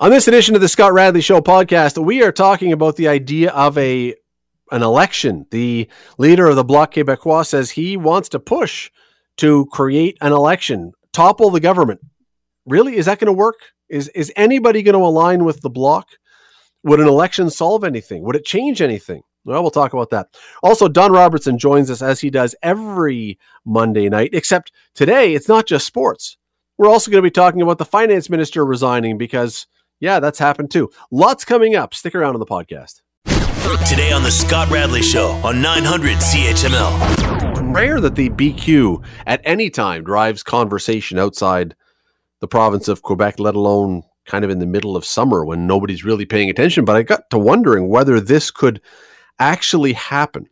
On this edition of the Scott Radley Show podcast, we are talking about the idea of a an election. The leader of the Bloc Québécois says he wants to push to create an election, topple the government. Really, is that going to work? Is is anybody going to align with the Bloc? Would an election solve anything? Would it change anything? Well, we'll talk about that. Also, Don Robertson joins us as he does every Monday night, except today it's not just sports. We're also going to be talking about the finance minister resigning because yeah, that's happened too. Lots coming up. Stick around on the podcast. Today on the Scott Radley Show on 900 CHML. Rare that the BQ at any time drives conversation outside the province of Quebec, let alone kind of in the middle of summer when nobody's really paying attention. But I got to wondering whether this could actually happen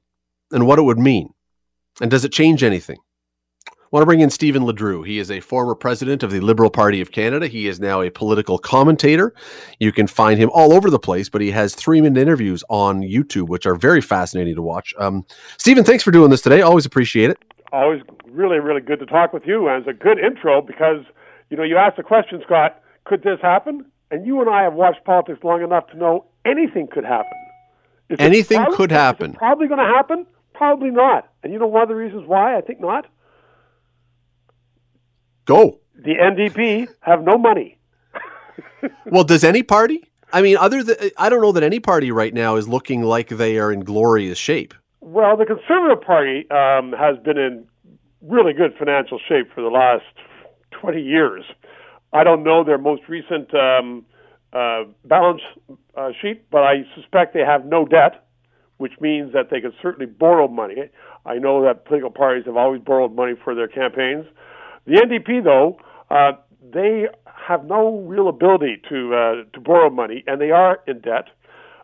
and what it would mean. And does it change anything? I want to bring in Stephen LeDrew. He is a former president of the Liberal Party of Canada. He is now a political commentator. You can find him all over the place, but he has three minute interviews on YouTube, which are very fascinating to watch. Um, Stephen, thanks for doing this today. Always appreciate it. Always really, really good to talk with you. And it's a good intro because, you know, you asked the question, Scott, could this happen? And you and I have watched politics long enough to know anything could happen. Is anything probably, could happen. probably going to happen? Probably not. And you know one of the reasons why I think not? Go. The NDP have no money. well, does any party? I mean, other than I don't know that any party right now is looking like they are in glorious shape. Well, the Conservative Party um, has been in really good financial shape for the last 20 years. I don't know their most recent um, uh, balance uh, sheet, but I suspect they have no debt, which means that they could certainly borrow money. I know that political parties have always borrowed money for their campaigns. The NDP, though, uh, they have no real ability to uh, to borrow money, and they are in debt.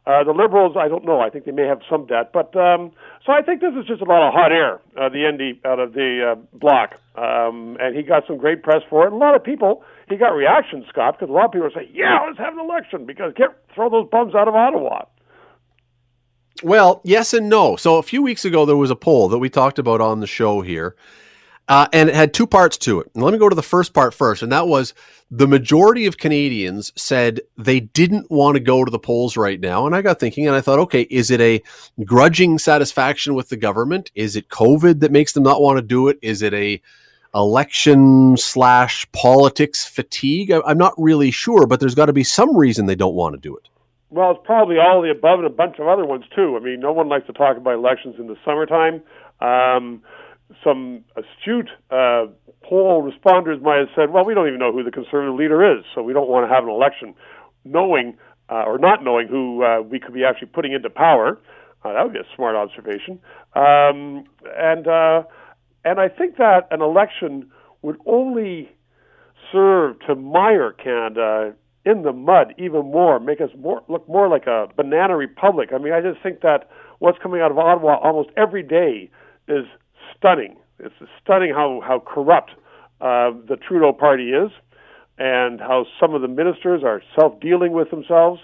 Uh, the Liberals, I don't know. I think they may have some debt, but um, so I think this is just a lot of hot air. Uh, the ND out of the uh, Bloc, um, and he got some great press for it. A lot of people, he got reactions, Scott, because a lot of people saying, "Yeah, let's have an election because get throw those bums out of Ottawa." Well, yes and no. So a few weeks ago, there was a poll that we talked about on the show here uh, and it had two parts to it. And let me go to the first part first. And that was the majority of Canadians said they didn't want to go to the polls right now. And I got thinking and I thought, okay, is it a grudging satisfaction with the government? Is it COVID that makes them not want to do it? Is it a election slash politics fatigue? I'm not really sure, but there's got to be some reason they don't want to do it. Well, it's probably all the above and a bunch of other ones too. I mean, no one likes to talk about elections in the summertime. Um, some astute uh, poll responders might have said, well, we don't even know who the conservative leader is, so we don't want to have an election knowing uh, or not knowing who uh, we could be actually putting into power. Uh, that would be a smart observation. Um, and, uh, and I think that an election would only serve to mire Canada in the mud even more, make us more look more like a banana republic. I mean, I just think that what's coming out of Ottawa almost every day is stunning. It's stunning how how corrupt uh, the Trudeau party is, and how some of the ministers are self dealing with themselves.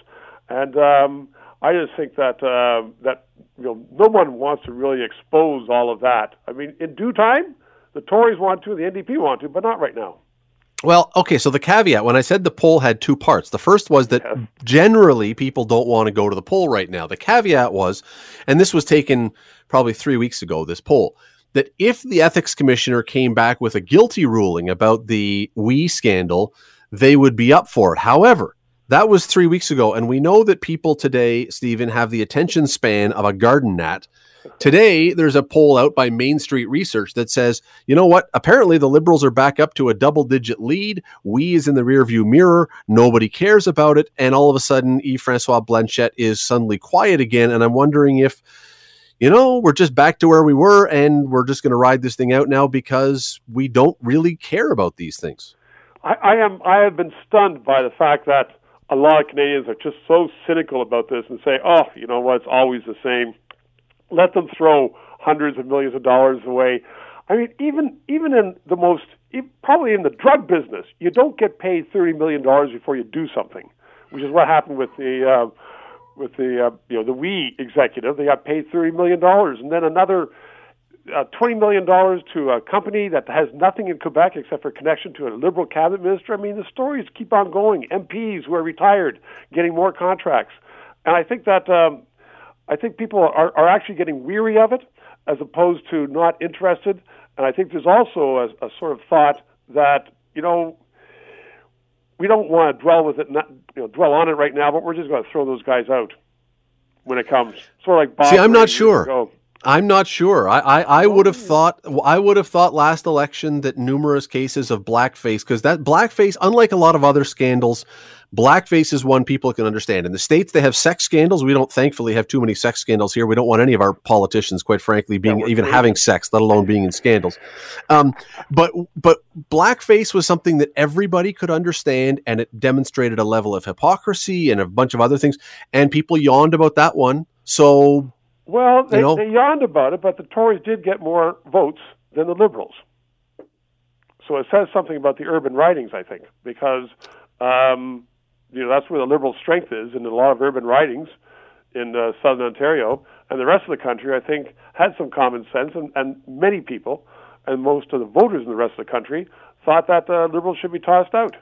And um, I just think that uh, that you know no one wants to really expose all of that. I mean, in due time, the Tories want to, the NDP want to, but not right now. Well, okay, so the caveat when I said the poll had two parts, the first was that yes. generally people don't want to go to the poll right now. The caveat was, and this was taken probably three weeks ago, this poll, that if the ethics commissioner came back with a guilty ruling about the WE scandal, they would be up for it. However, that was three weeks ago, and we know that people today, Stephen, have the attention span of a garden gnat. Today, there's a poll out by Main Street Research that says, you know what? Apparently, the Liberals are back up to a double digit lead. We is in the rearview mirror. Nobody cares about it. And all of a sudden, Yves Francois Blanchet is suddenly quiet again. And I'm wondering if you know, we're just back to where we were and we're just going to ride this thing out now because we don't really care about these things. I, I am. I have been stunned by the fact that a lot of Canadians are just so cynical about this and say, "Oh, you know what? It's always the same. Let them throw hundreds of millions of dollars away." I mean, even even in the most probably in the drug business, you don't get paid thirty million dollars before you do something, which is what happened with the uh, with the uh, you know the WE executive. They got paid thirty million dollars, and then another uh, $20 million to a company that has nothing in Quebec except for connection to a Liberal cabinet minister. I mean, the stories keep on going. MPs who are retired getting more contracts. And I think that um, I think people are, are actually getting weary of it as opposed to not interested. And I think there's also a, a sort of thought that, you know, we don't want to dwell with it, not, you know, dwell on it right now, but we're just going to throw those guys out when it comes. Sort of like Bob See, I'm not sure. I'm not sure. I, I, I would have thought I would have thought last election that numerous cases of blackface because that blackface, unlike a lot of other scandals, blackface is one people can understand. In the states, they have sex scandals. We don't, thankfully, have too many sex scandals here. We don't want any of our politicians, quite frankly, being even having sex, let alone being in scandals. Um, but but blackface was something that everybody could understand, and it demonstrated a level of hypocrisy and a bunch of other things. And people yawned about that one. So well, they, you know? they yawned about it, but the Tories did get more votes than the Liberals. So it says something about the urban ridings, I think, because um, you know that's where the Liberal strength is in a lot of urban ridings in uh, southern Ontario, and the rest of the country, I think, had some common sense, and, and many people, and most of the voters in the rest of the country, thought that the Liberals should be tossed out.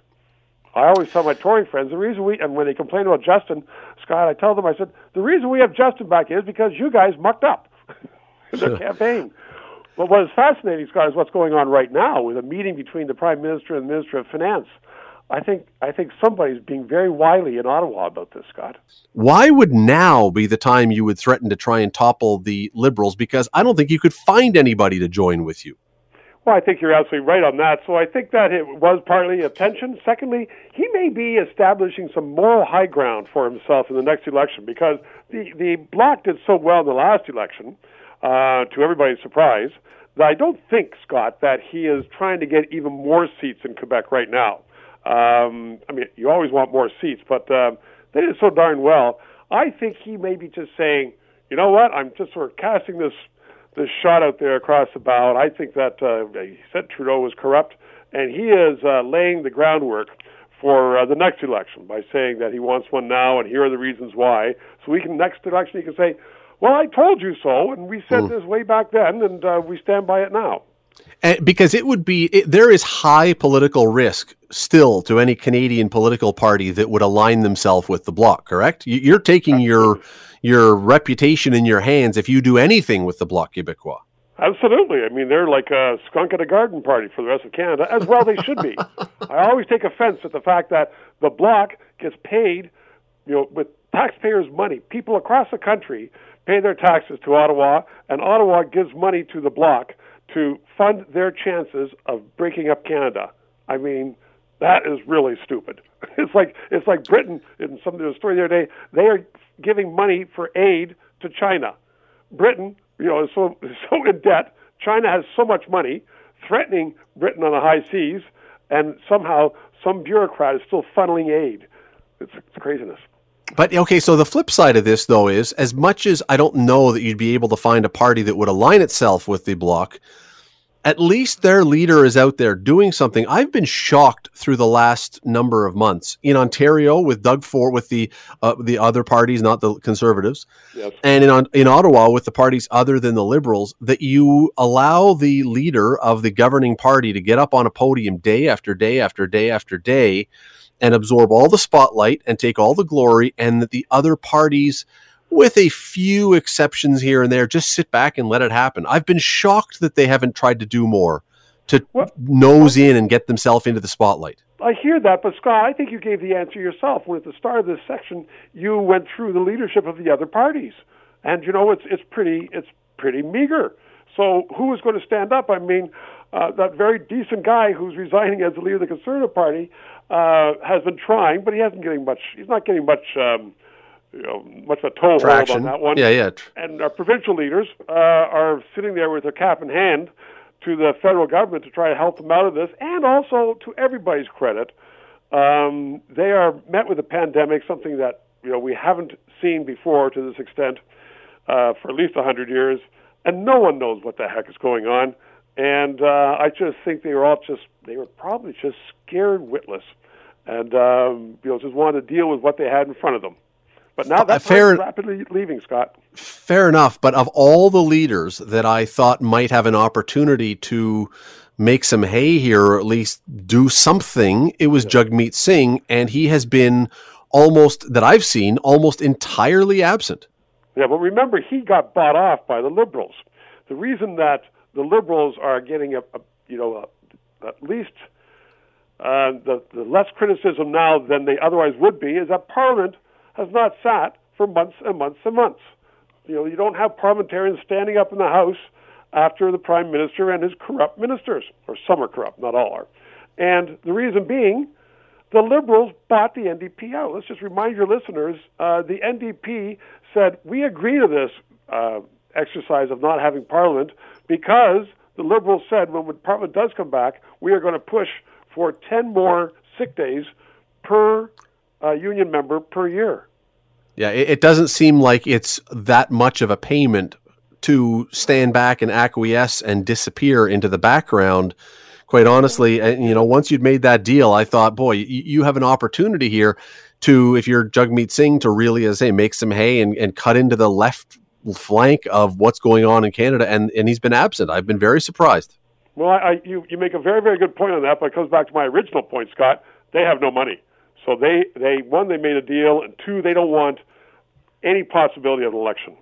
I always tell my Tory friends the reason we and when they complain about Justin Scott, I tell them I said the reason we have Justin back is because you guys mucked up the campaign. But what is fascinating, Scott, is what's going on right now with a meeting between the Prime Minister and the Minister of Finance. I think I think somebody's being very wily in Ottawa about this, Scott. Why would now be the time you would threaten to try and topple the Liberals? Because I don't think you could find anybody to join with you. Well, I think you're absolutely right on that. So I think that it was partly attention. Secondly, he may be establishing some moral high ground for himself in the next election because the the bloc did so well in the last election, uh, to everybody's surprise, that I don't think Scott that he is trying to get even more seats in Quebec right now. Um, I mean, you always want more seats, but um, they did so darn well. I think he may be just saying, you know what, I'm just sort of casting this this shot out there across the bow. I think that uh, he said Trudeau was corrupt, and he is uh, laying the groundwork for uh, the next election by saying that he wants one now, and here are the reasons why. So we can next election he can say, "Well, I told you so, and we said mm. this way back then, and uh, we stand by it now." And because it would be it, there is high political risk still to any Canadian political party that would align themselves with the bloc. Correct? You're taking Absolutely. your your reputation in your hands if you do anything with the Bloc Québécois. Absolutely. I mean, they're like a skunk at a garden party for the rest of Canada, as well they should be. I always take offense at the fact that the Bloc gets paid, you know, with taxpayers' money. People across the country pay their taxes to Ottawa, and Ottawa gives money to the Bloc to fund their chances of breaking up Canada. I mean, that is really stupid. It's like it's like Britain in some of the story the other day. They are giving money for aid to China. Britain, you know, is so so in debt. China has so much money, threatening Britain on the high seas, and somehow some bureaucrat is still funneling aid. It's, it's craziness. But okay, so the flip side of this, though, is as much as I don't know that you'd be able to find a party that would align itself with the bloc, at least their leader is out there doing something. I've been shocked through the last number of months in Ontario with Doug Ford, with the uh, the other parties, not the Conservatives, yes. and in in Ottawa with the parties other than the Liberals, that you allow the leader of the governing party to get up on a podium day after day after day after day and absorb all the spotlight and take all the glory, and that the other parties with a few exceptions here and there, just sit back and let it happen. I've been shocked that they haven't tried to do more to well, nose in and get themselves into the spotlight. I hear that, but Scott, I think you gave the answer yourself when at the start of this section you went through the leadership of the other parties, and you know it's it's pretty it's pretty meager. So who is going to stand up? I mean, uh, that very decent guy who's resigning as the leader of the Conservative Party uh, has been trying, but he hasn't getting much. He's not getting much. Um, you know, much of a toehold on that one. Yeah, yeah. And our provincial leaders uh, are sitting there with their cap in hand to the federal government to try to help them out of this. And also, to everybody's credit, um, they are met with a pandemic, something that you know we haven't seen before to this extent uh, for at least a hundred years, and no one knows what the heck is going on. And uh, I just think they were all just they were probably just scared witless, and um, you know just wanted to deal with what they had in front of them. But now that's fair, rapidly leaving, Scott. Fair enough. But of all the leaders that I thought might have an opportunity to make some hay here, or at least do something, it was yeah. Jagmeet Singh, and he has been almost that I've seen almost entirely absent. Yeah, but remember, he got bought off by the liberals. The reason that the liberals are getting a, a you know a, at least uh, the, the less criticism now than they otherwise would be is that Parliament has not sat for months and months and months. You know, you don't have parliamentarians standing up in the House after the Prime Minister and his corrupt ministers, or some are corrupt, not all are. And the reason being, the Liberals bought the NDP out. Let's just remind your listeners uh, the NDP said, We agree to this uh, exercise of not having Parliament because the Liberals said when Parliament does come back, we are going to push for 10 more sick days per uh, union member per year. Yeah, it, it doesn't seem like it's that much of a payment to stand back and acquiesce and disappear into the background. Quite honestly, and you know, once you'd made that deal, I thought, boy, you, you have an opportunity here to, if you're Jagmeet Singh, to really, as I say, make some hay and, and cut into the left flank of what's going on in Canada. And and he's been absent. I've been very surprised. Well, I, I, you you make a very very good point on that, but it comes back to my original point, Scott. They have no money, so they they one they made a deal, and two they don't want any possibility of an election.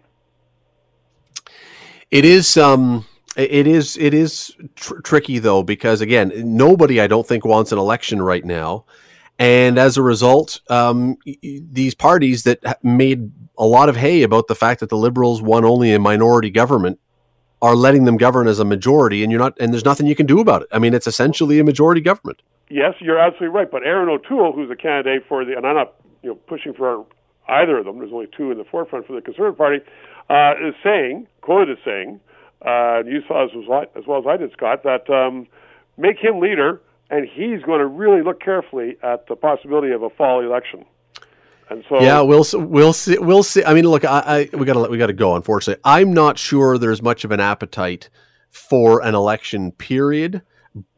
It is um it is it is tr- tricky though because again nobody I don't think wants an election right now, and as a result, um, these parties that made a lot of hay about the fact that the Liberals won only a minority government are letting them govern as a majority, and you're not, and there's nothing you can do about it. I mean, it's essentially a majority government. Yes, you're absolutely right. But Erin O'Toole, who's a candidate for the, and I'm not, you know, pushing for either of them. There's only two in the forefront for the Conservative Party. Uh, is saying, quoted as saying, uh, you saw as as well as I did, Scott, that um, make him leader, and he's going to really look carefully at the possibility of a fall election. And so, yeah, we'll we'll see. We'll see. I mean, look, I, I we got to we got to go. Unfortunately, I'm not sure there's much of an appetite for an election period.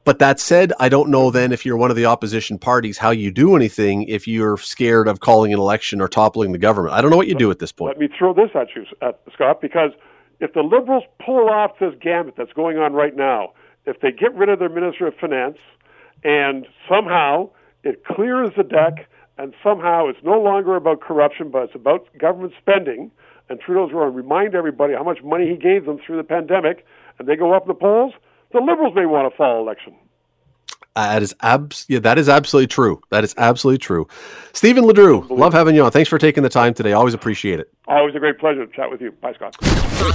But that said, I don't know then if you're one of the opposition parties how you do anything if you're scared of calling an election or toppling the government. I don't know what you do at this point. Let me throw this at you, at, Scott, because if the Liberals pull off this gambit that's going on right now, if they get rid of their Minister of Finance and somehow it clears the deck and somehow it's no longer about corruption, but it's about government spending. And Trudeau's going to remind everybody how much money he gave them through the pandemic, and they go up in the polls. The Liberals may want a fall election. that is abs- yeah, that is absolutely true. That is absolutely true. Stephen LeDrew, love having you on. Thanks for taking the time today. Always appreciate it. Always a great pleasure to chat with you. Bye, Scott.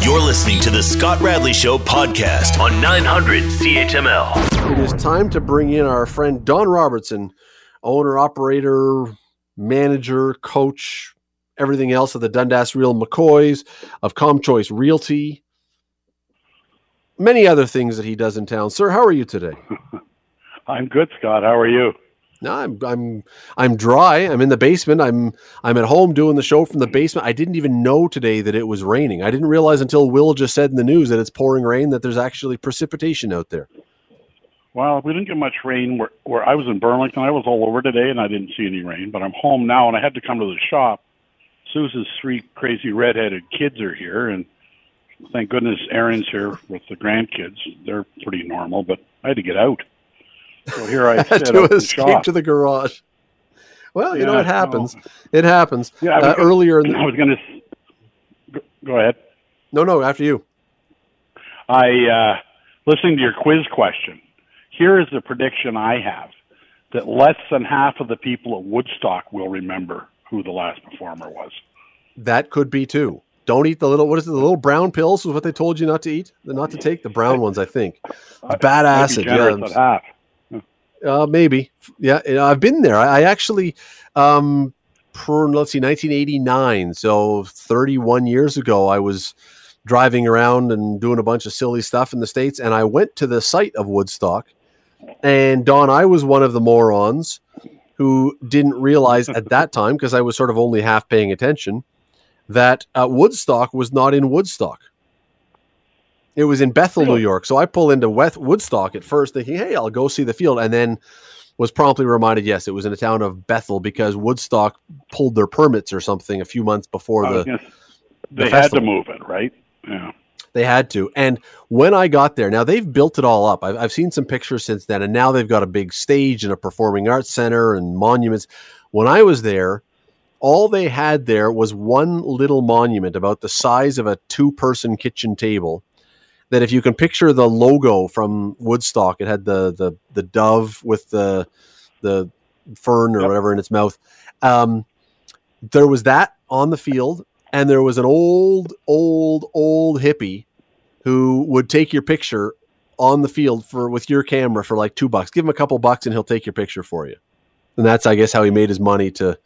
You're listening to the Scott Radley Show podcast on 900 CHML. It is time to bring in our friend Don Robertson owner, operator, manager, coach, everything else of the Dundas Real McCoys, of ComChoice Realty, many other things that he does in town. Sir, how are you today? I'm good, Scott. How are you? No, I'm I'm I'm dry. I'm in the basement. I'm I'm at home doing the show from the basement. I didn't even know today that it was raining. I didn't realize until Will just said in the news that it's pouring rain that there's actually precipitation out there. Well, we didn't get much rain where, where I was in Burlington. I was all over today and I didn't see any rain, but I'm home now and I had to come to the shop. Susan's three crazy redheaded kids are here, and thank goodness Aaron's here with the grandkids. They're pretty normal, but I had to get out. So here I sit to escape to the garage. Well, you know it happens. it happens. Yeah, uh, earlier in the- I was going to go ahead. No, no, after you. I uh listening to your quiz question here is the prediction I have that less than half of the people at Woodstock will remember who the last performer was. That could be too. Don't eat the little what is it? The little brown pills was what they told you not to eat, the not to take the brown ones. I think bad acid. Yeah, uh, maybe. Yeah, I've been there. I, I actually, um, per, let's see, 1989. So 31 years ago, I was driving around and doing a bunch of silly stuff in the states, and I went to the site of Woodstock and Don, I was one of the morons who didn't realize at that time, because I was sort of only half paying attention, that uh, Woodstock was not in Woodstock. It was in Bethel, New York. So I pull into Woodstock at first, thinking, "Hey, I'll go see the field," and then was promptly reminded, yes, it was in the town of Bethel because Woodstock pulled their permits or something a few months before the. Gonna, they the had to move it, right? Yeah. They had to. And when I got there, now they've built it all up. I've, I've seen some pictures since then, and now they've got a big stage and a performing arts center and monuments. When I was there, all they had there was one little monument about the size of a two person kitchen table that if you can picture the logo from Woodstock, it had the the the dove with the the fern or yep. whatever in its mouth. Um, there was that on the field, and there was an old, old, old hippie who would take your picture on the field for with your camera for like two bucks. Give him a couple bucks, and he'll take your picture for you. And that's, I guess, how he made his money to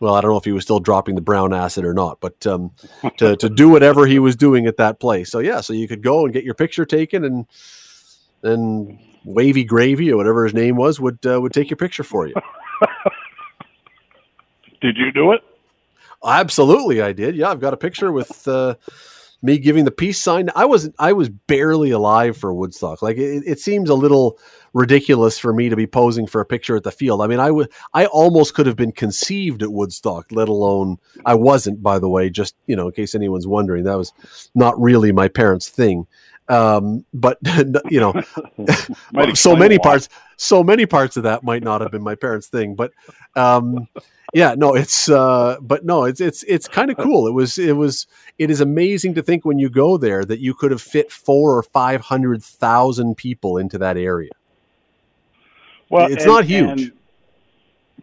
well, I don't know if he was still dropping the brown acid or not, but um, to to do whatever he was doing at that place. So yeah, so you could go and get your picture taken, and then Wavy Gravy or whatever his name was would uh, would take your picture for you. did you do it? Absolutely, I did. Yeah, I've got a picture with uh, me giving the peace sign. I was I was barely alive for Woodstock. Like it, it seems a little ridiculous for me to be posing for a picture at the field. I mean, I would, I almost could have been conceived at Woodstock, let alone I wasn't. By the way, just you know, in case anyone's wondering, that was not really my parents' thing. Um, but you know, so many parts, so many parts of that might not have been my parents' thing. But um, yeah, no, it's uh, but no, it's it's it's kind of cool. It was it was it is amazing to think when you go there that you could have fit four or five hundred thousand people into that area. Well, it's and, not huge.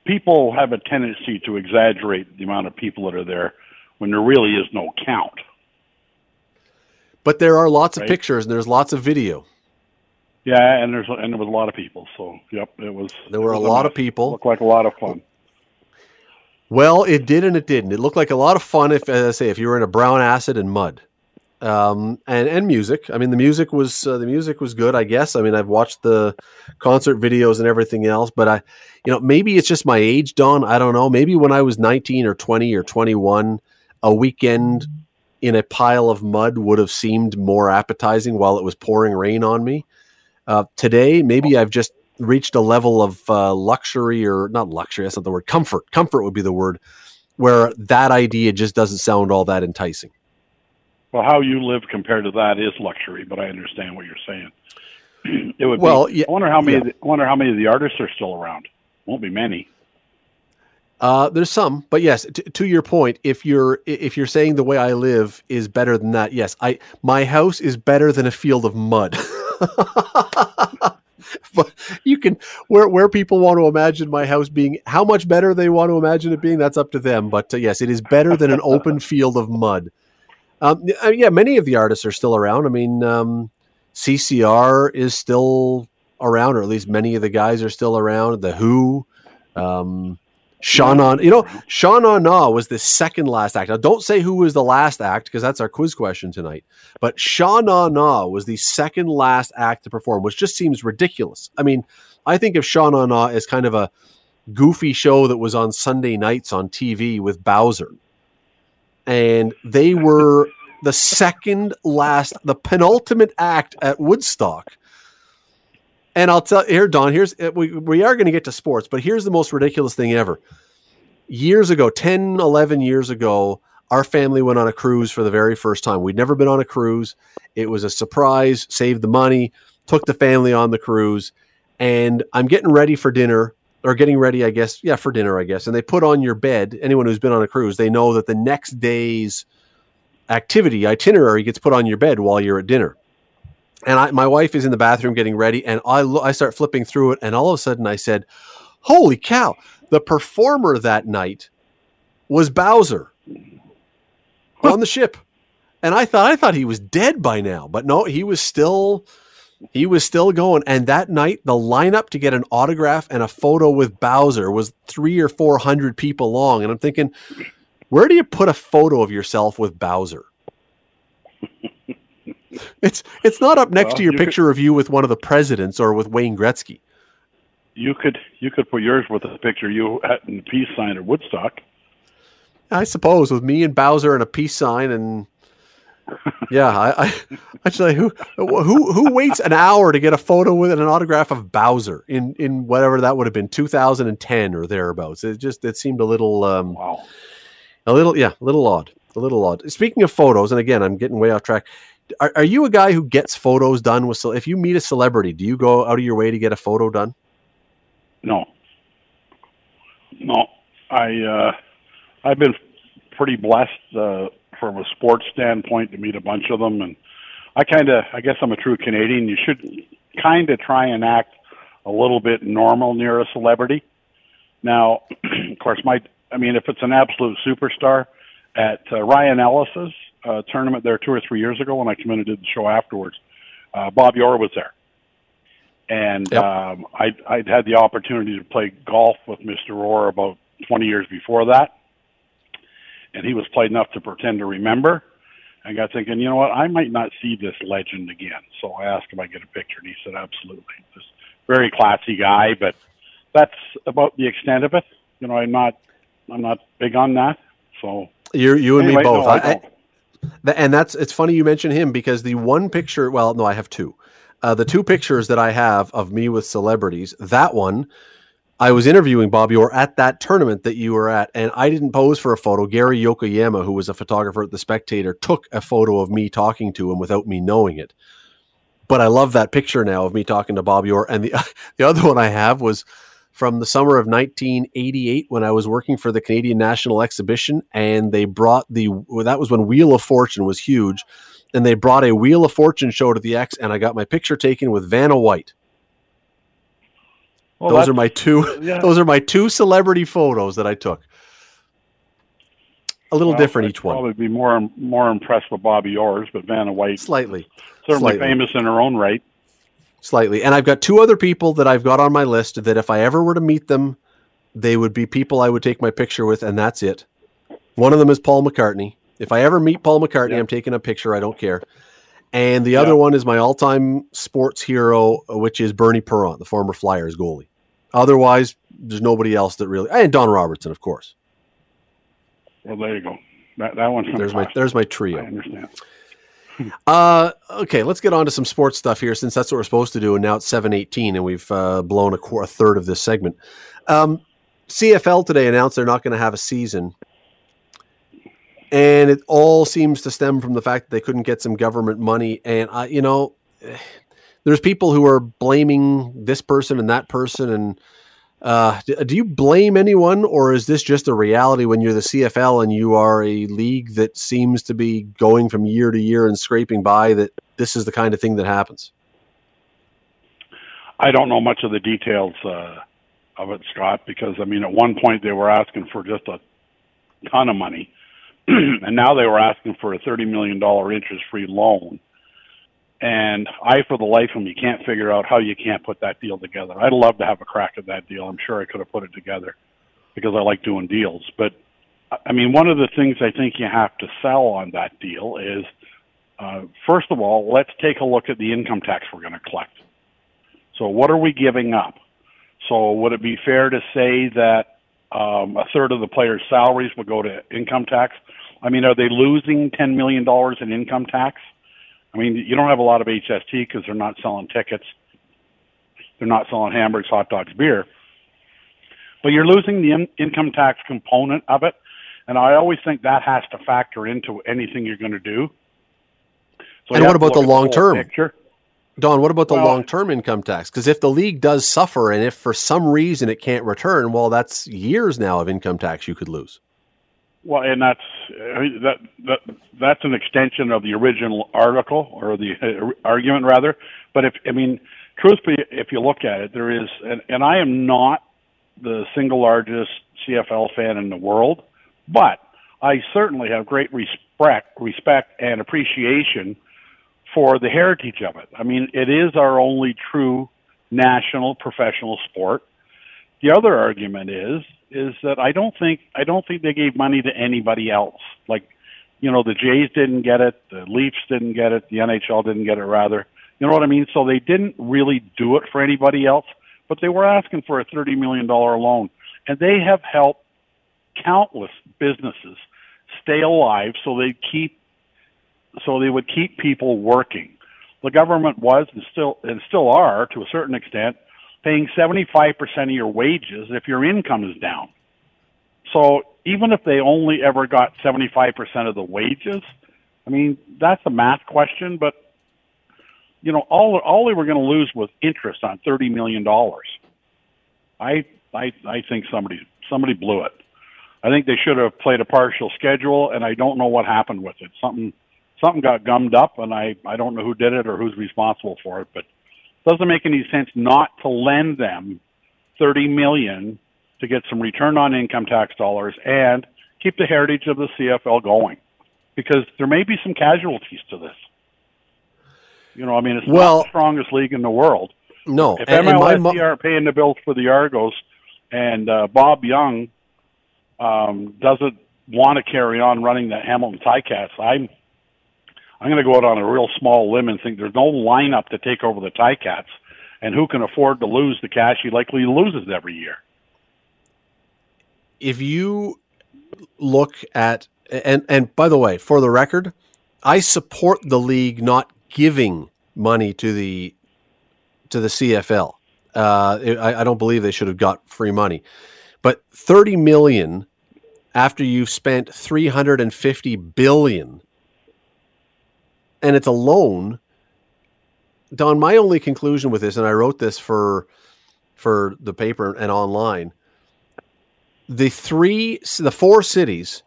people have a tendency to exaggerate the amount of people that are there when there really is no count. But there are lots right? of pictures and there's lots of video. Yeah, and there's and there was a lot of people. So, yep, it was. There were a lot of people. Looked like a lot of fun. Well, it did and it didn't. It looked like a lot of fun if, as I say, if you were in a brown acid and mud um, and and music. I mean, the music was uh, the music was good. I guess. I mean, I've watched the concert videos and everything else, but I, you know, maybe it's just my age, Don. I don't know. Maybe when I was nineteen or twenty or twenty one, a weekend in a pile of mud would have seemed more appetizing while it was pouring rain on me. Uh, today, maybe I've just reached a level of uh, luxury or not luxury. That's not the word. Comfort. Comfort would be the word. Where that idea just doesn't sound all that enticing. Well, how you live compared to that is luxury, but I understand what you're saying. it would. Well, be, yeah, I wonder how many. Yeah. I wonder how many of the artists are still around. Won't be many. Uh, there's some, but yes, t- to your point, if you're if you're saying the way I live is better than that, yes, I my house is better than a field of mud. but you can where where people want to imagine my house being how much better they want to imagine it being that's up to them but uh, yes it is better than an open field of mud um, yeah, many of the artists are still around. I mean, um, CCR is still around, or at least many of the guys are still around. The Who, um, Sha Na, you know, Sha Na Na was the second last act. Now, don't say who was the last act because that's our quiz question tonight. But Sha Na Na was the second last act to perform, which just seems ridiculous. I mean, I think of Sha Na Na as kind of a goofy show that was on Sunday nights on TV with Bowser and they were the second last, the penultimate act at Woodstock. And I'll tell here, Don. Here's uh, we we are going to get to sports, but here's the most ridiculous thing ever. Years ago, 10, 11 years ago, our family went on a cruise for the very first time. We'd never been on a cruise. It was a surprise. Saved the money, took the family on the cruise, and I'm getting ready for dinner or getting ready, I guess, yeah, for dinner, I guess. And they put on your bed, anyone who's been on a cruise, they know that the next day's activity itinerary gets put on your bed while you're at dinner. And I, my wife is in the bathroom getting ready, and I, I start flipping through it, and all of a sudden I said, Holy cow, the performer that night was Bowser on the ship. And I thought I thought he was dead by now, but no, he was still he was still going. And that night, the lineup to get an autograph and a photo with Bowser was three or 400 people long. And I'm thinking, where do you put a photo of yourself with Bowser? it's it's not up next well, to your you picture could, of you with one of the presidents or with Wayne Gretzky. You could you could put yours with a picture you had in peace sign at Woodstock. I suppose with me and Bowser and a peace sign and yeah, I, I actually who who who waits an hour to get a photo with an autograph of Bowser in in whatever that would have been 2010 or thereabouts. It just it seemed a little um, wow, a little yeah, a little odd, a little odd. Speaking of photos, and again, I'm getting way off track. Are, are you a guy who gets photos done with? If you meet a celebrity, do you go out of your way to get a photo done? No, no. I uh, I've been pretty blessed uh, from a sports standpoint to meet a bunch of them, and I kind of I guess I'm a true Canadian. You should kind of try and act a little bit normal near a celebrity. Now, of course, my I mean, if it's an absolute superstar, at uh, Ryan Ellis's uh, tournament there two or three years ago when I came in and did the show afterwards, uh, Bobby Orr was there and yep. um, I I'd had the opportunity to play golf with Mr. Orr about 20 years before that, and he was played enough to pretend to remember. I got thinking, you know what, I might not see this legend again. So I asked him if I get a picture, and he said, absolutely. This very classy guy, but that's about the extent of it. You know, I'm not, I'm not big on that. So you, you and anyway, me both. No, I, I, and that's it's funny you mention him because the one picture. Well, no, I have two. Uh, the two pictures that I have of me with celebrities, that one, I was interviewing Bobby Orr at that tournament that you were at, and I didn't pose for a photo. Gary Yokoyama, who was a photographer at The Spectator, took a photo of me talking to him without me knowing it. But I love that picture now of me talking to Bobby Orr. And the, the other one I have was from the summer of 1988 when I was working for the Canadian National Exhibition, and they brought the, that was when Wheel of Fortune was huge and they brought a Wheel of Fortune show to the Ex, and I got my picture taken with Vanna White. Well, those are my two. Yeah. Those are my two celebrity photos that I took. A little well, different each one. Probably be more more impressed with Bobby Orr's, but Vanna White slightly, certainly slightly. famous in her own right. Slightly, and I've got two other people that I've got on my list that if I ever were to meet them, they would be people I would take my picture with, and that's it. One of them is Paul McCartney. If I ever meet Paul McCartney, I'm taking a picture. I don't care. And the other one is my all-time sports hero, which is Bernie Parent, the former Flyers goalie. Otherwise, there's nobody else that really, and Don Robertson, of course. Well, there you go. That that one's there's my there's my trio. I understand. uh, okay, let's get on to some sports stuff here, since that's what we're supposed to do. And now it's seven eighteen, and we've uh, blown a, qu- a, third of this segment. Um, CFL today announced they're not going to have a season and it all seems to stem from the fact that they couldn't get some government money. And I, you know, there's people who are blaming this person and that person. And uh, do you blame anyone, or is this just a reality when you're the CFL and you are a league that seems to be going from year to year and scraping by? That this is the kind of thing that happens. I don't know much of the details uh, of it, Scott, because I mean, at one point they were asking for just a ton of money and now they were asking for a $30 million interest free loan. And I, for the life of me, can't figure out how you can't put that deal together. I'd love to have a crack at that deal. I'm sure I could have put it together because I like doing deals. But I mean, one of the things I think you have to sell on that deal is, uh, first of all, let's take a look at the income tax we're going to collect. So, what are we giving up? So, would it be fair to say that um, a third of the players' salaries will go to income tax. I mean, are they losing $10 million in income tax? I mean, you don't have a lot of HST because they're not selling tickets. They're not selling hamburgers, hot dogs, beer. But you're losing the in- income tax component of it. And I always think that has to factor into anything you're going to do. So and what about the long term? Picture. Don, what about the well, long term income tax? Because if the league does suffer and if for some reason it can't return, well, that's years now of income tax you could lose. Well, and that's that that that's an extension of the original article or the uh, argument rather. But if I mean, truthfully, if you look at it, there is, and, and I am not the single largest CFL fan in the world, but I certainly have great respect, respect and appreciation for the heritage of it. I mean, it is our only true national professional sport. The other argument is is that I don't think I don't think they gave money to anybody else. Like, you know, the Jays didn't get it, the Leafs didn't get it, the NHL didn't get it rather. You know what I mean? So they didn't really do it for anybody else, but they were asking for a 30 million dollar loan and they have helped countless businesses stay alive so they keep so they would keep people working. The government was and still and still are to a certain extent paying 75% of your wages if your income is down. So even if they only ever got 75% of the wages, I mean, that's a math question, but you know, all all they were going to lose was interest on 30 million dollars. I I I think somebody somebody blew it. I think they should have played a partial schedule, and I don't know what happened with it. Something something got gummed up, and I I don't know who did it or who's responsible for it. But doesn't make any sense not to lend them thirty million to get some return on income tax dollars and keep the heritage of the CFL going, because there may be some casualties to this. You know, I mean, it's well, not the strongest league in the world. No, if and, MLS and mo- aren't paying the bills for the Argos, and uh, Bob Young um, doesn't want to carry on running the Hamilton Ticats, I'm I'm going to go out on a real small limb and think there's no lineup to take over the Ticats, and who can afford to lose the cash he likely loses every year. If you look at and and by the way, for the record, I support the league not giving money to the to the CFL. Uh, I, I don't believe they should have got free money, but thirty million after you've spent 350 billion and it's a loan don my only conclusion with this and i wrote this for for the paper and online the three the four cities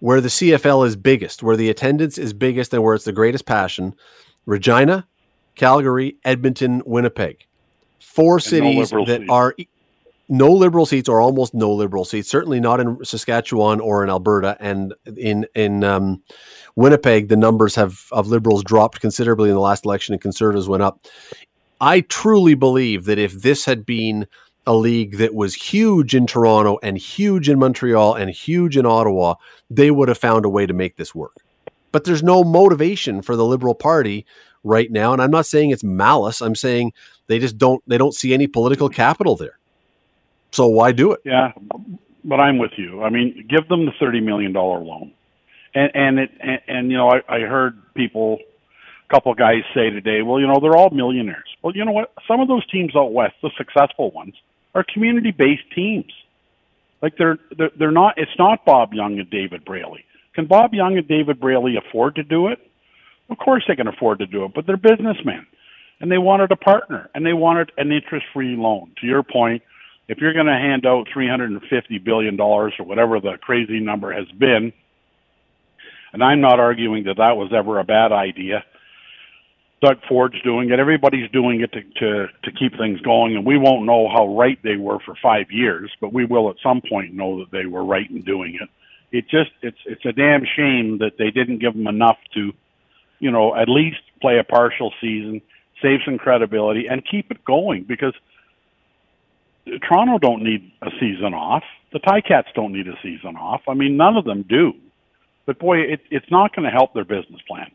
where the cfl is biggest where the attendance is biggest and where it's the greatest passion regina calgary edmonton winnipeg four cities no that are no liberal seats or almost no liberal seats. Certainly not in Saskatchewan or in Alberta, and in in um, Winnipeg, the numbers have of liberals dropped considerably in the last election, and conservatives went up. I truly believe that if this had been a league that was huge in Toronto and huge in Montreal and huge in Ottawa, they would have found a way to make this work. But there's no motivation for the Liberal Party right now, and I'm not saying it's malice. I'm saying they just don't they don't see any political capital there. So why do it? Yeah, but I'm with you. I mean, give them the thirty million dollar loan, and and it and, and you know I, I heard people, a couple of guys say today, well, you know they're all millionaires. Well, you know what? Some of those teams out west, the successful ones, are community based teams. Like they're, they're they're not. It's not Bob Young and David Braley. Can Bob Young and David Braley afford to do it? Of course they can afford to do it, but they're businessmen, and they wanted a partner, and they wanted an interest free loan. To your point if you're going to hand out 350 billion dollars or whatever the crazy number has been, and I'm not arguing that that was ever a bad idea. Doug Ford's doing it. Everybody's doing it to, to to keep things going, and we won't know how right they were for five years, but we will at some point know that they were right in doing it. It just it's it's a damn shame that they didn't give them enough to, you know, at least play a partial season, save some credibility, and keep it going because Toronto don't need a season off. The Ticats don't need a season off. I mean, none of them do. But boy, it, it's not going to help their business plan.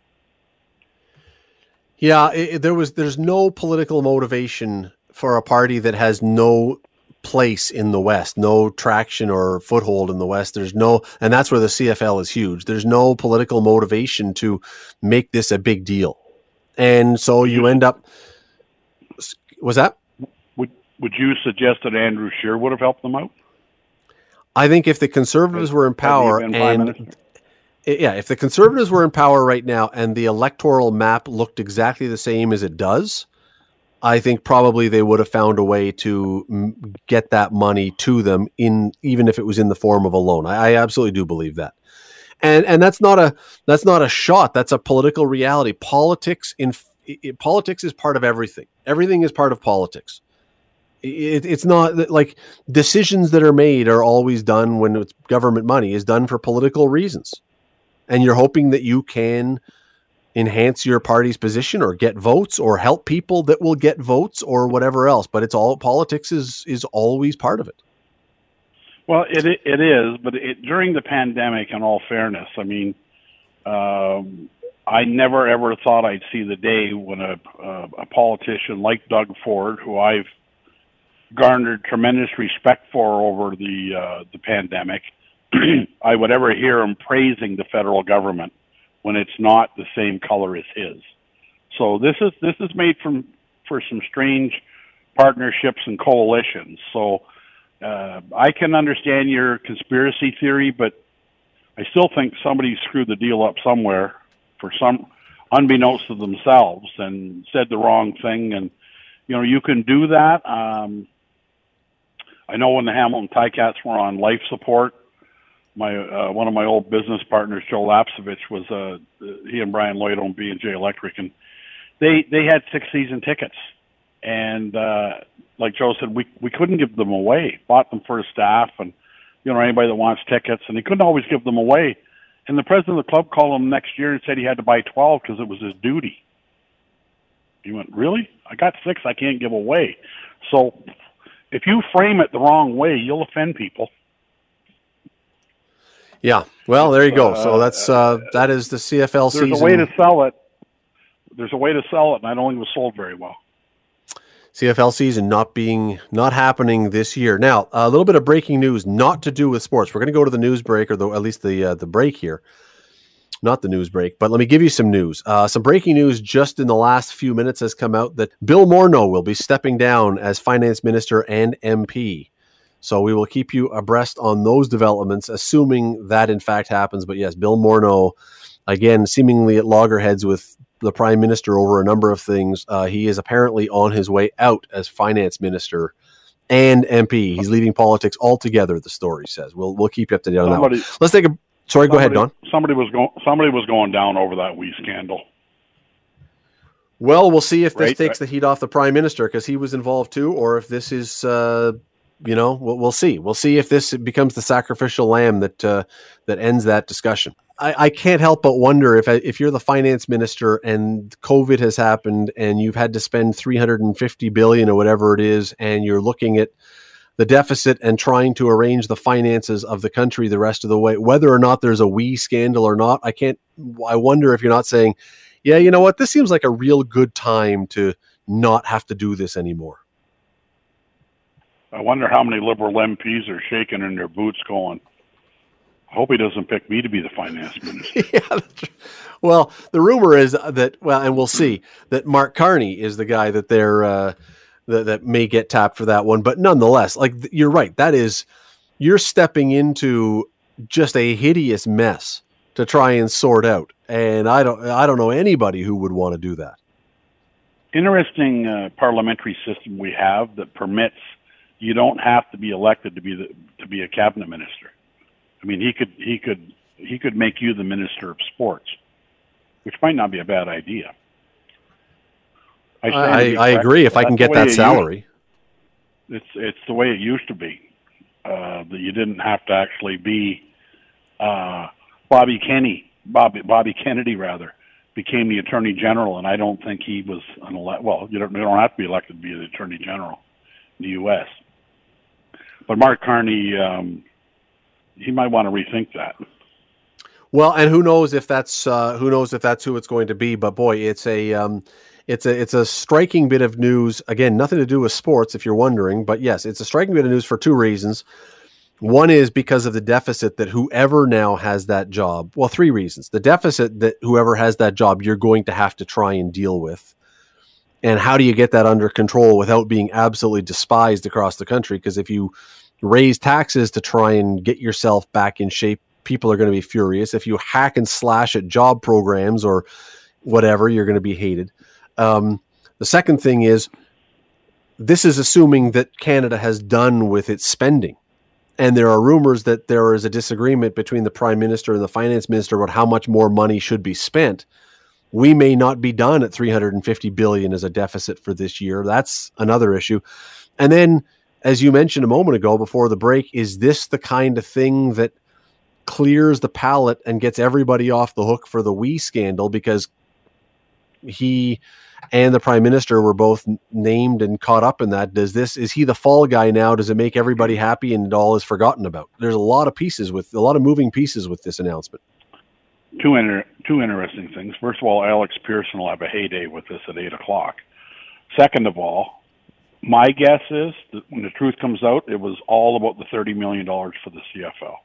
Yeah, it, there was. There's no political motivation for a party that has no place in the West, no traction or foothold in the West. There's no, and that's where the CFL is huge. There's no political motivation to make this a big deal, and so you end up. Was that? would Would you suggest that Andrew Scheer would have helped them out? I think if the conservatives were in power and yeah, if the conservatives were in power right now and the electoral map looked exactly the same as it does, I think probably they would have found a way to mm, get that money to them in even if it was in the form of a loan. I, I absolutely do believe that. And and that's not a that's not a shot. That's a political reality. Politics in it, politics is part of everything. Everything is part of politics it, it's not like decisions that are made are always done when it's government money is done for political reasons and you're hoping that you can enhance your party's position or get votes or help people that will get votes or whatever else but it's all politics is is always part of it well it it is but it, during the pandemic in all fairness i mean um, I never ever thought I'd see the day when a, a, politician like Doug Ford, who I've garnered tremendous respect for over the uh, the pandemic. I would ever hear him praising the federal government when it's not the same color as his. So this is this is made from for some strange partnerships and coalitions. So uh, I can understand your conspiracy theory, but I still think somebody screwed the deal up somewhere for some unbeknownst to themselves and said the wrong thing. And you know, you can do that. Um, I know when the Hamilton Ticats were on life support, my uh, one of my old business partners, Joe Lapsovich, was uh, he and Brian Lloyd owned B and J Electric, and they they had six season tickets, and uh, like Joe said, we we couldn't give them away. Bought them for his staff and you know anybody that wants tickets, and he couldn't always give them away. And the president of the club called him next year and said he had to buy twelve because it was his duty. He went, really? I got six. I can't give away. So if you frame it the wrong way, you'll offend people. Yeah. Well, there you go. So that's uh, that is the CFL There's season. There's a way to sell it. There's a way to sell it, and I don't think it was sold very well. CFL season not being not happening this year. Now, a little bit of breaking news, not to do with sports. We're going to go to the news break, or the, at least the uh, the break here. Not the news break, but let me give you some news. Uh, some breaking news just in the last few minutes has come out that Bill Morneau will be stepping down as finance minister and MP. So we will keep you abreast on those developments, assuming that in fact happens. But yes, Bill Morneau, again, seemingly at loggerheads with the prime minister over a number of things. Uh, he is apparently on his way out as finance minister and MP. He's leaving politics altogether. The story says. We'll we'll keep you up to date on Somebody- that. One. Let's take a. Sorry, go ahead, Don. Somebody- Somebody was going. Somebody was going down over that WE scandal. Well, we'll see if this Right, takes right. the heat off the prime minister because he was involved too, or if this is, uh, you know, we'll, we'll see. We'll see if this becomes the sacrificial lamb that uh, that ends that discussion. I, I can't help but wonder if if you're the finance minister and COVID has happened and you've had to spend 350 billion or whatever it is, and you're looking at the deficit and trying to arrange the finances of the country the rest of the way, whether or not there's a WE scandal or not. I can't. I wonder if you're not saying yeah, you know what? This seems like a real good time to not have to do this anymore. I wonder how many liberal MPs are shaking in their boots, going, "I hope he doesn't pick me to be the finance minister." yeah. Well, the rumor is that well, and we'll see that Mark Carney is the guy that they're uh, that, that may get tapped for that one. But nonetheless, like you're right, that is you're stepping into just a hideous mess to try and sort out. And I don't I don't know anybody who would want to do that. Interesting uh, parliamentary system we have that permits you don't have to be elected to be the to be a cabinet minister. I mean, he could he could he could make you the minister of sports, which might not be a bad idea. to I, I agree if I can get that it used- salary. it's it's the way it used to be uh, that you didn't have to actually be uh, Bobby Kenny, Bobby Bobby Kennedy rather became the Attorney General, and I don't think he was an elect. Well, you don't you don't have to be elected to be the Attorney General in the U.S. But Mark Carney, um, he might want to rethink that. Well, and who knows if that's uh, who knows if that's who it's going to be. But boy, it's a um, it's a it's a striking bit of news. Again, nothing to do with sports, if you're wondering. But yes, it's a striking bit of news for two reasons. One is because of the deficit that whoever now has that job. Well, three reasons. The deficit that whoever has that job, you're going to have to try and deal with. And how do you get that under control without being absolutely despised across the country? Because if you raise taxes to try and get yourself back in shape, people are going to be furious. If you hack and slash at job programs or whatever, you're going to be hated. Um, the second thing is this is assuming that Canada has done with its spending. And there are rumors that there is a disagreement between the prime minister and the finance minister about how much more money should be spent. We may not be done at 350 billion as a deficit for this year. That's another issue. And then, as you mentioned a moment ago before the break, is this the kind of thing that clears the palate and gets everybody off the hook for the we scandal? Because he and the prime minister were both named and caught up in that. Does this is he the fall guy now? Does it make everybody happy and it all is forgotten about? There's a lot of pieces with a lot of moving pieces with this announcement Two inter- two interesting things. First of all, Alex Pearson will have a heyday with this at eight o'clock. Second of all, my guess is that when the truth comes out, it was all about the thirty million dollars for the CFL.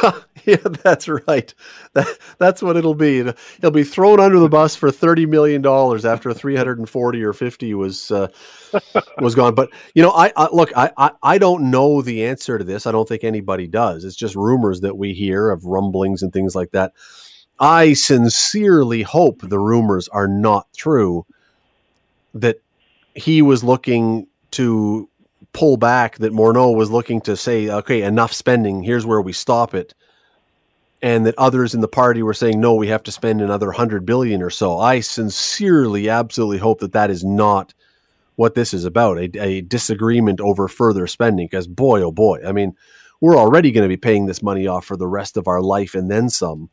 yeah, that's right. That, that's what it'll be. He'll be thrown under the bus for thirty million dollars after three hundred and forty or fifty was uh, was gone. But you know, I, I look, I, I, I don't know the answer to this. I don't think anybody does. It's just rumors that we hear of rumblings and things like that. I sincerely hope the rumors are not true. That he was looking to pull back that Morneau was looking to say, okay, enough spending. Here's where we stop it. And that others in the party were saying, no, we have to spend another hundred billion or so. I sincerely, absolutely hope that that is not what this is about a, a disagreement over further spending. Because, boy, oh boy, I mean, we're already going to be paying this money off for the rest of our life and then some.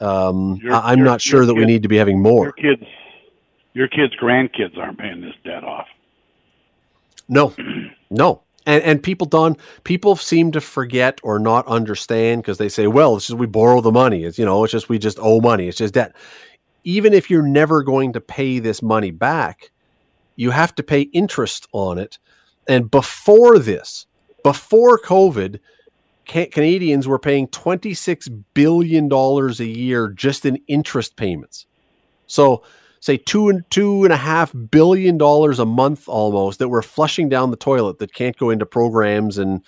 Um, your, I'm your, not sure that we need to be having more. Your kids, your kids' grandkids aren't paying this debt off. No, no. And and people don't people seem to forget or not understand because they say, well, it's just we borrow the money. It's you know, it's just we just owe money. It's just debt. Even if you're never going to pay this money back, you have to pay interest on it. And before this, before COVID, Canadians were paying $26 billion a year just in interest payments. So say two and two and a half billion dollars a month almost that we're flushing down the toilet that can't go into programs and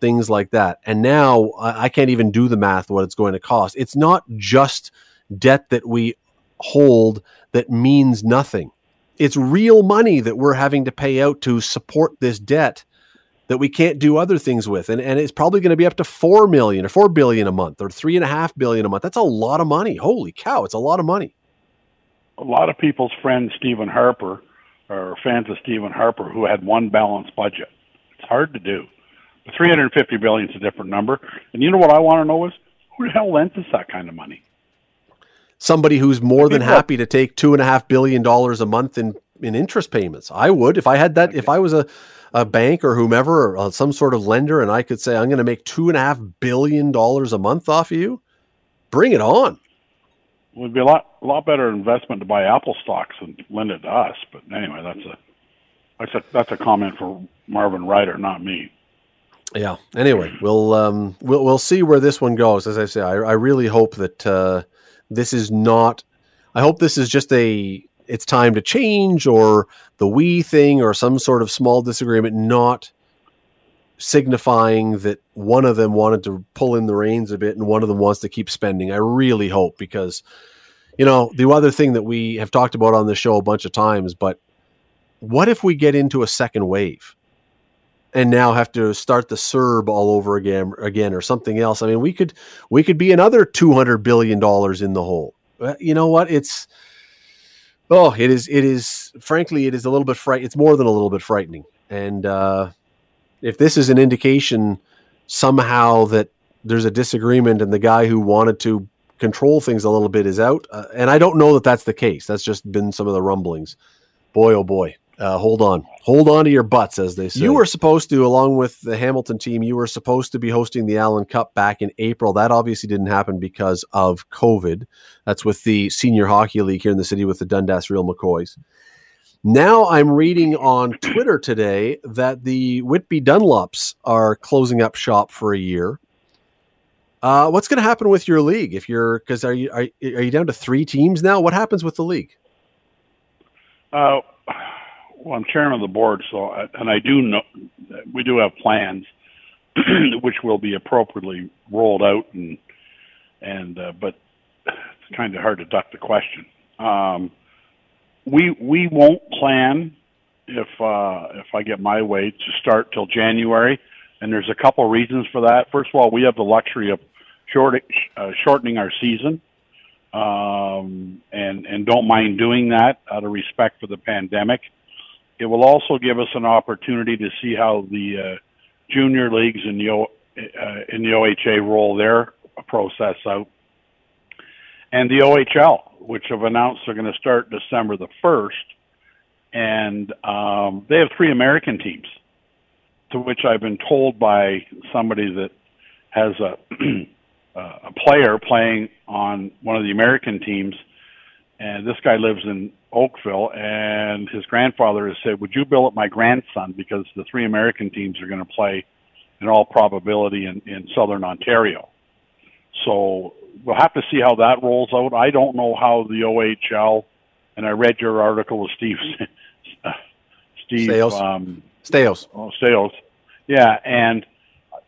things like that. And now I, I can't even do the math what it's going to cost. It's not just debt that we hold that means nothing. It's real money that we're having to pay out to support this debt that we can't do other things with. And, and it's probably going to be up to 4 million or 4 billion a month or three and a half billion a month. That's a lot of money. Holy cow. It's a lot of money a lot of people's friends, Stephen Harper or fans of Stephen Harper who had one balanced budget. It's hard to do. But 350 billion is a different number. And you know what I want to know is who the hell lends us that kind of money? Somebody who's more than happy to take two and a half billion dollars a month in in interest payments. I would if I had that. If I was a a bank or whomever or uh, some sort of lender, and I could say I'm going to make two and a half billion dollars a month off of you, bring it on It would be a lot a lot better investment to buy Apple stocks and lend it to us. But anyway, that's a that's a that's a comment for Marvin Ryder, not me. Yeah. Anyway, we'll um we'll we'll see where this one goes. As I say, I, I really hope that uh, this is not. I hope this is just a it's time to change or the WE thing or some sort of small disagreement, not signifying that one of them wanted to pull in the reins a bit and one of them wants to keep spending. I really hope because, you know, the other thing that we have talked about on the show a bunch of times, but what if we get into a second wave and now have to start the CERB all over again, again or something else? I mean, we could we could be another two hundred billion dollars in the hole. Uh, you know what? It's oh, it is it is frankly it is a little bit fright. It's more than a little bit frightening, and uh, if this is an indication somehow that there's a disagreement and the guy who wanted to control things a little bit is out, uh, and I don't know that that's the case. That's just been some of the rumblings. Boy, oh boy. Uh, hold on, hold on to your butts, as they say. You were supposed to, along with the Hamilton team, you were supposed to be hosting the Allen Cup back in April. That obviously didn't happen because of COVID. That's with the Senior Hockey League here in the city with the Dundas Real McCoys. Now I'm reading on Twitter today that the Whitby Dunlops are closing up shop for a year. Uh, what's going to happen with your league if you're because are you are, are you down to three teams now? What happens with the league? Uh, well, I'm chairman of the board, so and I do know we do have plans which will be appropriately rolled out and and uh, but it's kind of hard to duck the question. Um, we we won't plan if uh, if I get my way to start till January, and there's a couple reasons for that. First of all, we have the luxury of short, uh, shortening our season, um, and and don't mind doing that out of respect for the pandemic. It will also give us an opportunity to see how the uh, junior leagues in the o, uh, in the OHA roll their process out, and the OHL which have announced they're going to start December the 1st. And um, they have three American teams, to which I've been told by somebody that has a, a player playing on one of the American teams. And this guy lives in Oakville, and his grandfather has said, Would you billet my grandson? Because the three American teams are going to play in all probability in, in southern Ontario. So we'll have to see how that rolls out. I don't know how the OHL, and I read your article with Steve, Steve Staios. Um, Staios. Oh, Staios. Yeah, and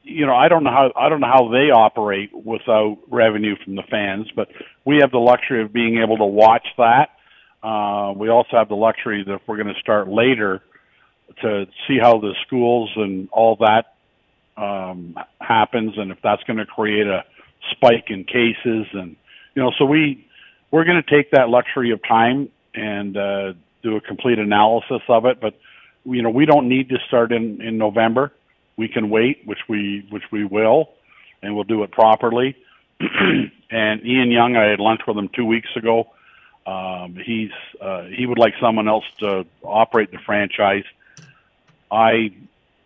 you know, I don't know how I don't know how they operate without revenue from the fans, but we have the luxury of being able to watch that. Uh, we also have the luxury that if we're going to start later to see how the schools and all that um, happens, and if that's going to create a spike in cases, and you know, so we we're going to take that luxury of time and uh, do a complete analysis of it. But you know, we don't need to start in in November. We can wait, which we which we will, and we'll do it properly. and Ian Young, I had lunch with him two weeks ago. Um, he's uh, he would like someone else to operate the franchise. I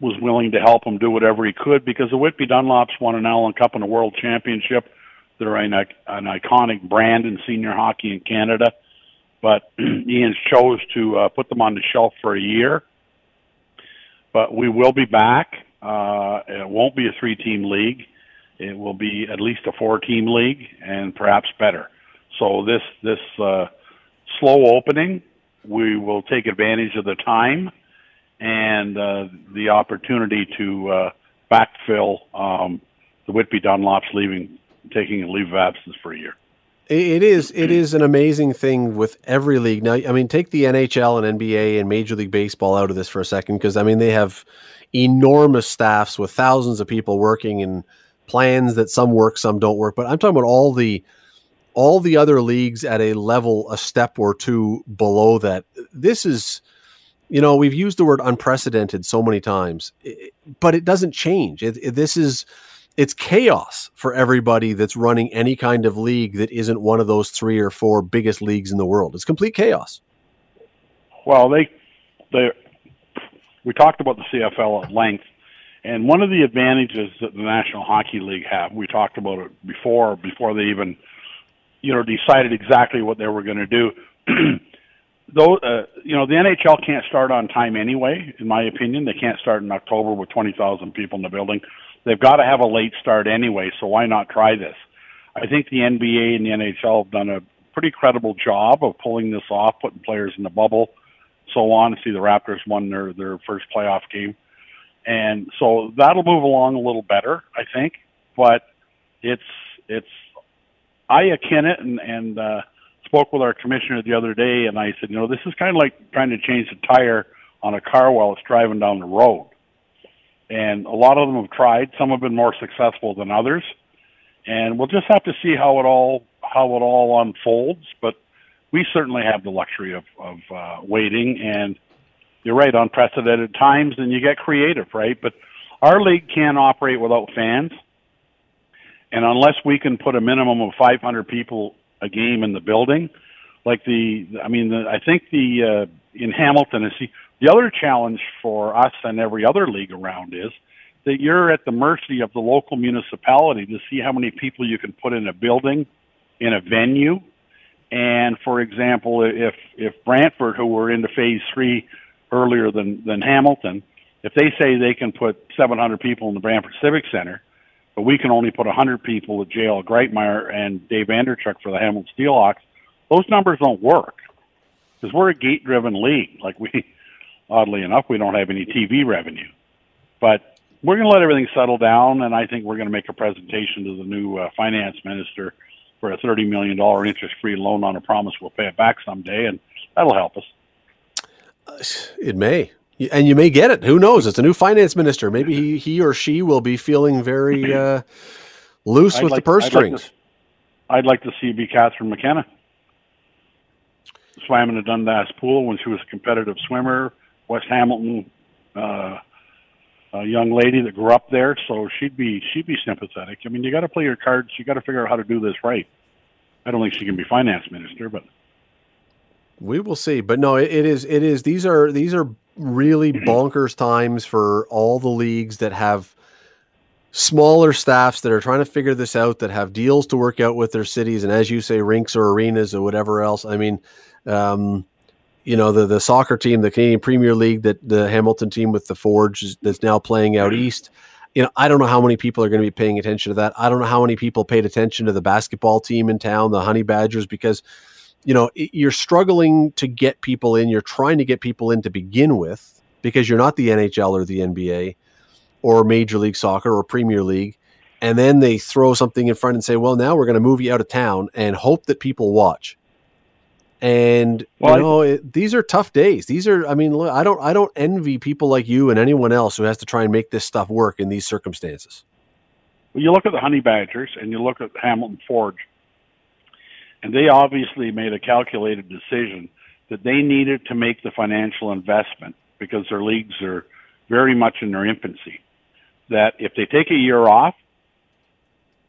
was willing to help him do whatever he could because the Whitby Dunlops won an Allen Cup and a World Championship. They're an, an iconic brand in senior hockey in Canada, but Ian chose to uh, put them on the shelf for a year. But we will be back. Uh, it won't be a three-team league. It will be at least a four-team league, and perhaps better. So this this uh, slow opening, we will take advantage of the time and uh, the opportunity to uh, backfill um, the Whitby Dunlops leaving, taking a leave of absence for a year. It is it is an amazing thing with every league. Now, I mean, take the NHL and NBA and Major League Baseball out of this for a second because I mean they have enormous staffs with thousands of people working and plans that some work, some don't work. But I'm talking about all the all the other leagues at a level a step or two below that. This is you know we've used the word unprecedented so many times but it doesn't change. It, it, this is it's chaos for everybody that's running any kind of league that isn't one of those three or four biggest leagues in the world. It's complete chaos. Well they they we talked about the cfl at length and one of the advantages that the national hockey league have we talked about it before before they even you know decided exactly what they were going to do though uh, you know the NHL can't start on time anyway. In my opinion, they can't start in October with twenty thousand people in the building. They've got to have a late start anyway. So why not try this? I think the NBA and the NHL have done a pretty credible job of pulling this off, putting players in the bubble, so on. See the Raptors won their their first playoff game, and so that'll move along a little better, I think. But it's it's I akin it and and. uh spoke with our commissioner the other day, and I said, you know, this is kind of like trying to change the tire on a car while it's driving down the road. And a lot of them have tried. Some have been more successful than others, and we'll just have to see how it all how it all unfolds. But we certainly have the luxury of of uh, waiting. And you're right, unprecedented times, and you get creative, right? But our league can't operate without fans. And unless we can put a minimum of 500 people a game in the building. Like the, I mean, the, I think the uh, in Hamilton is see, the other challenge for us and every other league around is that you're at the mercy of the local municipality to see how many people you can put in a building, in a venue. And for example, if if Brantford, who were into phase three earlier than than Hamilton, if they say they can put 700 people in the Brantford Civic Center, but we can only put 100 people at jail. Greitmeyer and Dave Andreychuk for the Hamilton Steelhawks. Those numbers don't work because we're a gate-driven league. Like we, oddly enough, we don't have any TV revenue, but we're going to let everything settle down, and I think we're going to make a presentation to the new uh, finance minister for a $30 million interest-free loan on a promise we'll pay it back someday, and that'll help us. Uh, it may and you may get it. Who knows? It's a new finance minister. Maybe he, he or she will be feeling very uh, loose I'd with like, the purse I'd strings. Like I'd like to see be Catherine McKenna. Swam in the Dundas pool when she was a competitive swimmer. West Hamilton, uh, a young lady that grew up there, so she'd be she'd be sympathetic. I mean, you got to play your cards. You got to figure out how to do this right. I don't think she can be finance minister, but we will see. But no, it, it is it is these are these are really bonkers times for all the leagues that have smaller staffs that are trying to figure this out that have deals to work out with their cities and as you say rinks or arenas or whatever else i mean um, you know the the soccer team the canadian premier league that the hamilton team with the forge is, that's now playing out east you know, I don't know how many people are going to be paying attention to that. I don't know how many people paid attention to the basketball team in town, the Honey Badgers, because you know you're struggling to get people in. You're trying to get people in to begin with because you're not the NHL or the NBA or Major League Soccer or Premier League. And then they throw something in front and say, well, now we're going to move you out of town and hope that people watch. And well, you know, it, these are tough days. These are, I mean, look, I don't, I don't envy people like you and anyone else who has to try and make this stuff work in these circumstances. Well, you look at the Honey Badgers and you look at Hamilton Forge, and they obviously made a calculated decision that they needed to make the financial investment because their leagues are very much in their infancy. That if they take a year off,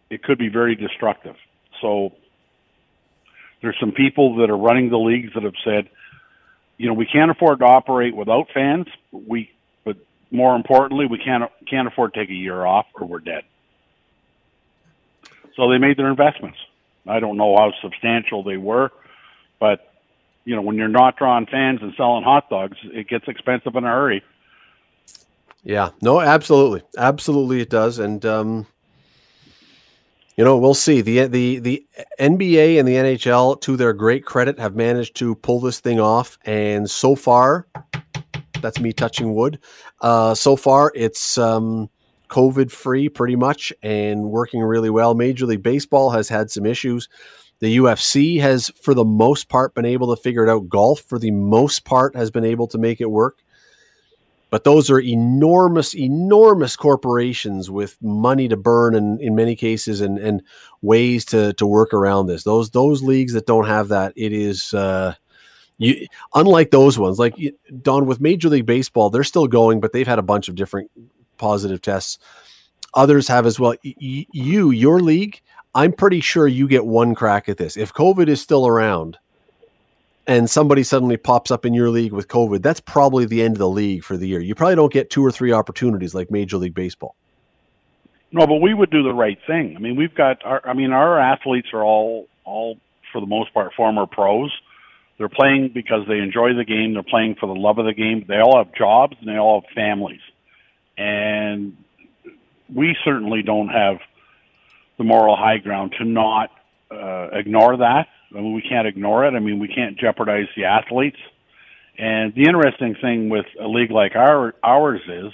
it could be very destructive. So there's some people that are running the leagues that have said, you know, we can't afford to operate without fans. We, but more importantly, we can't can't afford to take a year off or we're dead. So they made their investments. I don't know how substantial they were, but you know, when you're not drawing fans and selling hot dogs, it gets expensive in a hurry. Yeah, no, absolutely, absolutely, it does, and um, you know, we'll see. the the The NBA and the NHL, to their great credit, have managed to pull this thing off, and so far, that's me touching wood. Uh, so far, it's um, COVID free, pretty much, and working really well. Major League Baseball has had some issues. The UFC has, for the most part, been able to figure it out. Golf, for the most part, has been able to make it work. But those are enormous, enormous corporations with money to burn, and in many cases, and and ways to to work around this. Those those leagues that don't have that, it is. Uh, you, unlike those ones, like Don with Major League Baseball, they're still going, but they've had a bunch of different positive tests. Others have as well. Y- you, your league, I'm pretty sure you get one crack at this. If COVID is still around, and somebody suddenly pops up in your league with COVID, that's probably the end of the league for the year. You probably don't get two or three opportunities like Major League Baseball. No, but we would do the right thing. I mean, we've got our. I mean, our athletes are all all for the most part former pros. They're playing because they enjoy the game. They're playing for the love of the game. They all have jobs and they all have families, and we certainly don't have the moral high ground to not uh, ignore that I mean, we can't ignore it. I mean, we can't jeopardize the athletes. And the interesting thing with a league like our ours is,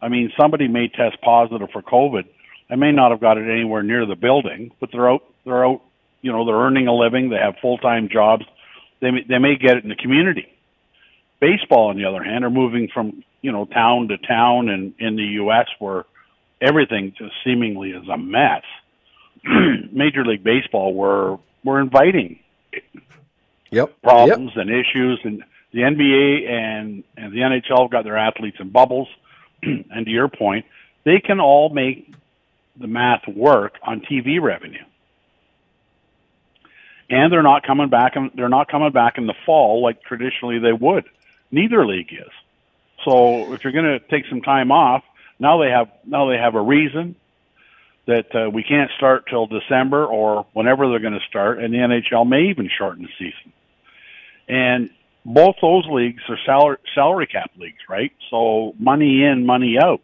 I mean, somebody may test positive for COVID. They may not have got it anywhere near the building, but they're out. They're out. You know, they're earning a living. They have full time jobs. They may, they may get it in the community. Baseball, on the other hand, are moving from you know town to town, and in the U.S. where everything just seemingly is a mess. Major League Baseball, where we're inviting yep. problems yep. and issues, and the NBA and and the NHL got their athletes in bubbles. and to your point, they can all make the math work on TV revenue. And they're not coming back. In, they're not coming back in the fall like traditionally they would. Neither league is. So if you're going to take some time off, now they have now they have a reason that uh, we can't start till December or whenever they're going to start, and the NHL may even shorten the season. And both those leagues are salary salary cap leagues, right? So money in, money out.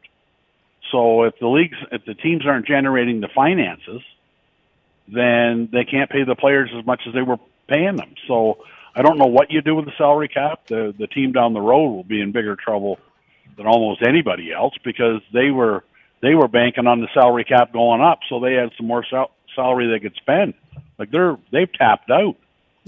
So if the leagues, if the teams aren't generating the finances, then they can't pay the players as much as they were paying them. So I don't know what you do with the salary cap. The the team down the road will be in bigger trouble than almost anybody else because they were they were banking on the salary cap going up, so they had some more sal- salary they could spend. Like they're they've tapped out.